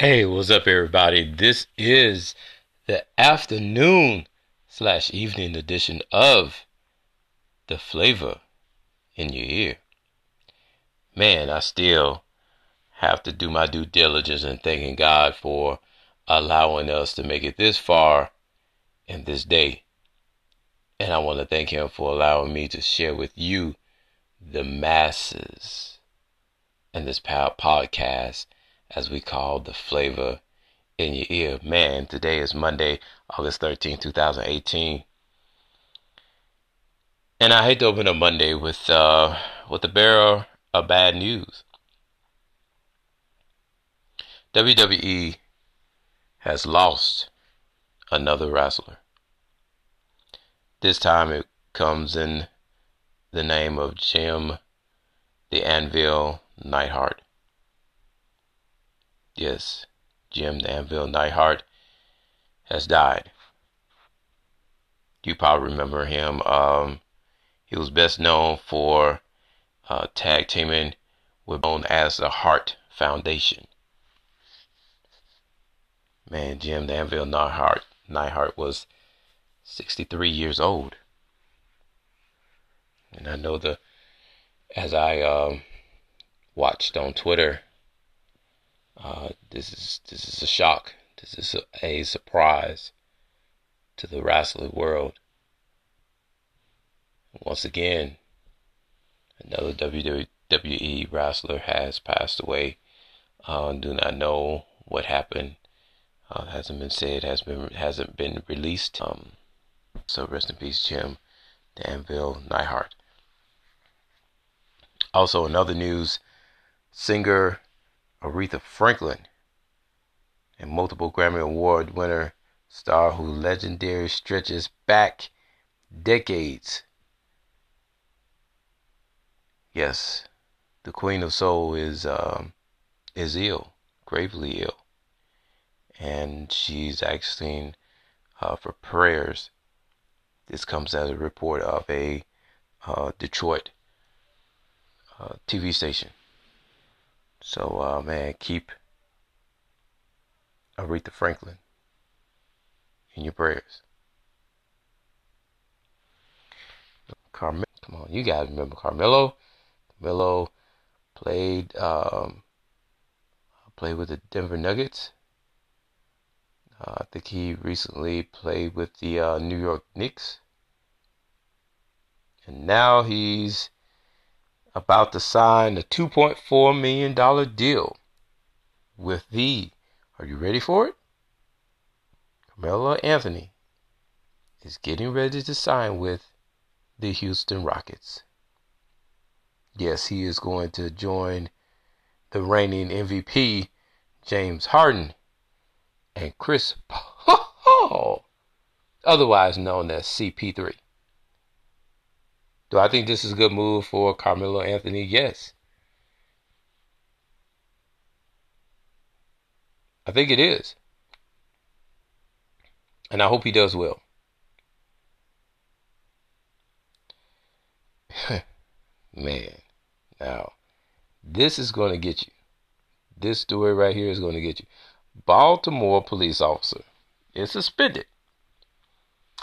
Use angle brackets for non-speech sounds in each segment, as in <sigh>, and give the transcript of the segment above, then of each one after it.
Hey, what's up, everybody? This is the afternoon slash evening edition of The Flavor in Your Ear. Man, I still have to do my due diligence in thanking God for allowing us to make it this far in this day. And I want to thank Him for allowing me to share with you, the masses, and this podcast as we call the flavor in your ear. Man, today is Monday, August 13, 2018. And I hate to open a Monday with uh with the bearer of bad news. WWE has lost another wrestler. This time it comes in the name of Jim the Anvil Neidhart. Yes, Jim the Anvil Neidhart has died. You probably remember him. Um, he was best known for uh, tag teaming with known as the Hart Foundation. Man, Jim the Anvil Neidhart, Neidhart was 63 years old. And I know the, as I um, watched on Twitter uh, this is this is a shock. This is a, a surprise to the wrestling world. Once again, another WWE wrestler has passed away. Uh, do not know what happened. Uh, hasn't been said. Has been hasn't been released. Um, so rest in peace, Jim the Anvil Neidhart. Also, another news: singer Aretha Franklin, a multiple Grammy Award winner star whose legendary stretches back decades. Yes, the Queen of Soul is um, is ill, gravely ill, and she's asking uh, for prayers. This comes as a report of a uh, Detroit uh, TV station. So, uh, man, keep Aretha Franklin in your prayers. Carmelo, come on, you guys remember Carmelo? Carmelo played um, played with the Denver Nuggets. Uh, I think he recently played with the uh, New York Knicks, and now he's about to sign a $2.4 million deal with the, are you ready for it? Carmelo Anthony is getting ready to sign with the Houston Rockets. Yes, he is going to join the reigning MVP, James Harden, and Chris Paul, <laughs> otherwise known as CP3. Do I think this is a good move for Carmelo Anthony? Yes. I think it is. And I hope he does well. <laughs> Man, now, this is going to get you. This story right here is going to get you. Baltimore police officer is suspended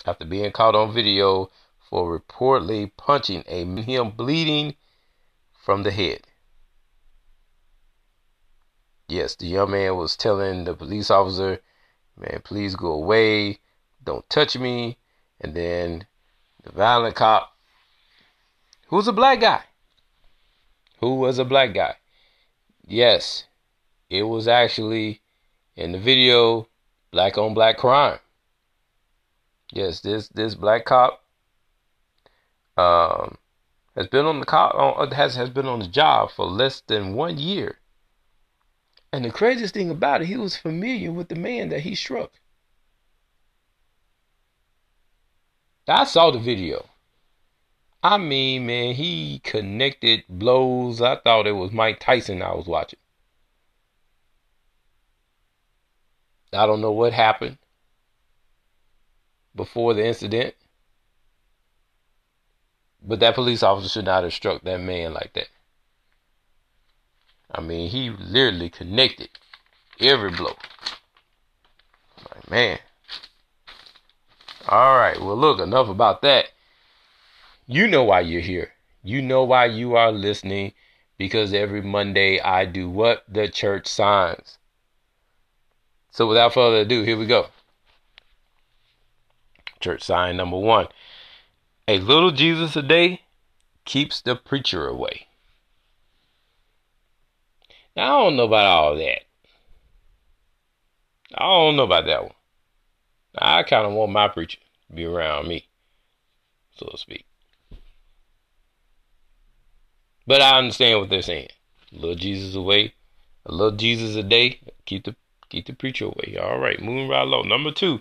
after being caught on video for reportedly punching a him bleeding from the head. Yes, the young man was telling the police officer, "Man, please go away. Don't touch me." And then the violent cop, who's a black guy, who was a black guy. Yes, it was actually in the video black on black crime. Yes, this this black cop um, has been on the co- has has been on the job for less than one year. And the craziest thing about it, he was familiar with the man that he struck. I saw the video. I mean, man, he connected blows. I thought it was Mike Tyson I was watching. I don't know what happened before the incident. But that police officer should not have struck that man like that. I mean, he literally connected. every blow. Like, man. All right. Well, look, enough about that. You know why you're here. You know why you are listening because every Monday I do what? The church signs. So without further ado, here we go. Church sign number one. A little Jesus a day keeps the preacher away. Now, I don't know about all that. I don't know about that one. I kind of want my preacher to be around me, so to speak. But I understand what they're saying. A little Jesus away, a little Jesus a day, keep the keep the preacher away. All right, moving right along. Number two,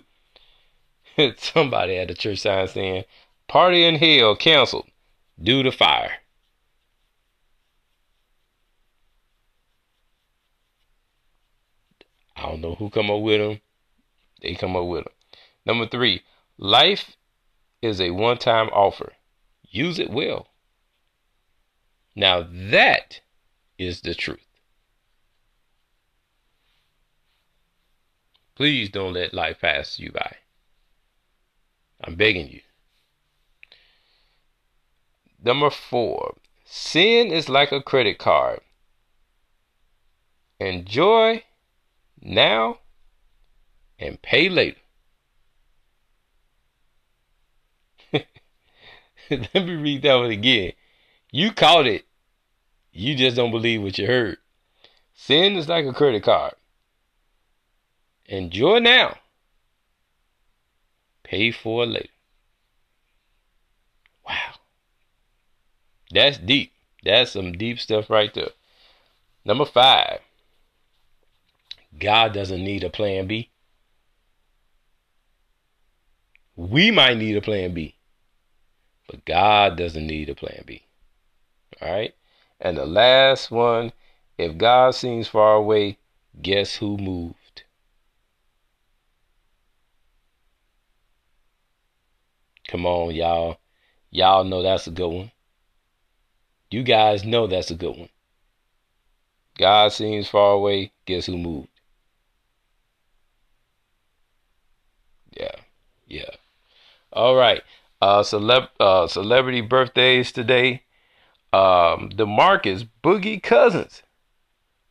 <laughs> somebody at the church sign saying, "Party in hell canceled due to fire." I don't know who come up with them. They come up with them. Number three, life is a one-time offer. Use it well. Now that is the truth. Please don't let life pass you by. I'm begging you. Number four, sin is like a credit card. Enjoy now and pay later. <laughs> Let me read that one again. You caught it. You just don't believe what you heard. Sin is like a credit card. Enjoy now. Pay for later. Wow. That's deep. That's some deep stuff right there. Number five. God doesn't need a plan B. We might need a plan B, but God doesn't need a plan B. All right. And the last one if God seems far away, guess who moved? Come on, y'all. Y'all know that's a good one. You guys know that's a good one. God seems far away, guess who moved? Yeah, yeah. All right. Uh, celeb uh, celebrity birthdays today. Um, DeMarcus Boogie Cousins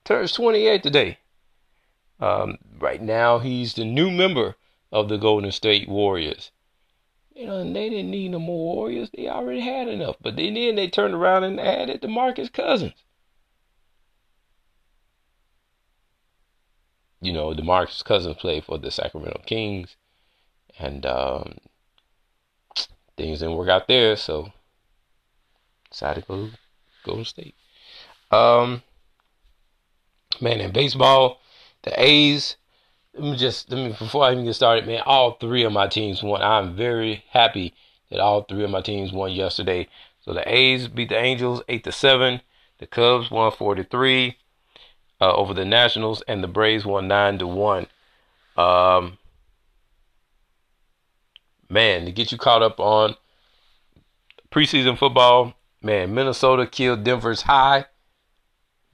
turns 28 today. Um, right now, he's the new member of the Golden State Warriors. You know, and they didn't need no more Warriors. They already had enough. But then, then they turned around and added the DeMarcus Cousins. You know, the DeMarcus Cousins played for the Sacramento Kings. And um, things didn't work out there, so decided to go Golden State. Um, man, in baseball, the A's. Let me just let me before I even get started, man. All three of my teams won. I'm very happy that all three of my teams won yesterday. So the A's beat the Angels eight to seven. The Cubs won four to three uh, over the Nationals, and the Braves won nine to one. Um, man, to get you caught up on preseason football, man, Minnesota killed Denver's high.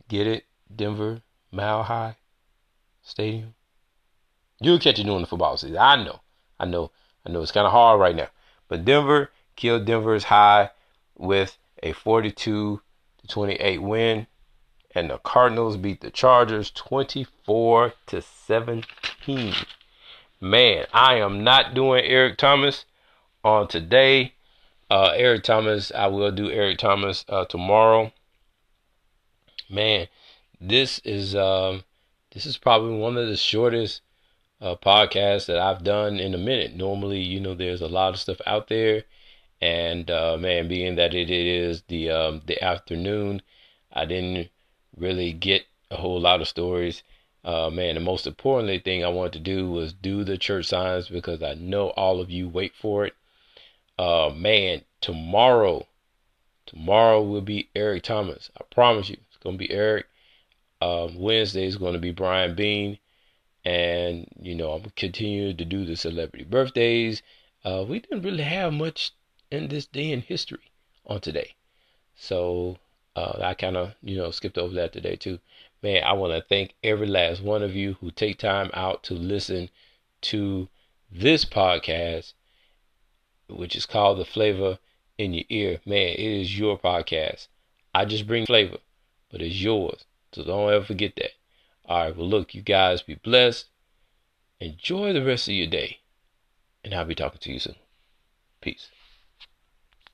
Get it? Denver, Mile High Stadium. You'll catch it during the football season. I know. I know. I know it's kind of hard right now. But Denver killed Denver's high with a 42 to 28 win. And the Cardinals beat the Chargers 24 to 17. Man, I am not doing Eric Thomas on today. Uh, Eric Thomas, I will do Eric Thomas uh, tomorrow. Man, this is um, this is probably one of the shortest uh, podcasts that I've done in a minute. Normally, you know, there's a lot of stuff out there, and uh, man, being that it is the um, the afternoon, I didn't really get a whole lot of stories. Uh, man, the most importantly thing I wanted to do was do the church signs because I know all of you wait for it. Uh, man, tomorrow, tomorrow will be Eric Thomas. I promise you, it's gonna be Eric. Um, Wednesday is gonna be Brian Bean, and you know I'm continue to do the celebrity birthdays. Uh, we didn't really have much in this day in history on today, so Uh, I kind of, you know, skipped over that today too. Man, I want to thank every last one of you who take time out to listen to this podcast, which is called The Flavor in Your Ear. Man, it is your podcast. I just bring flavor, but it's yours. So don't ever forget that. All right, well, look, you guys be blessed. Enjoy the rest of your day. And I'll be talking to you soon. Peace.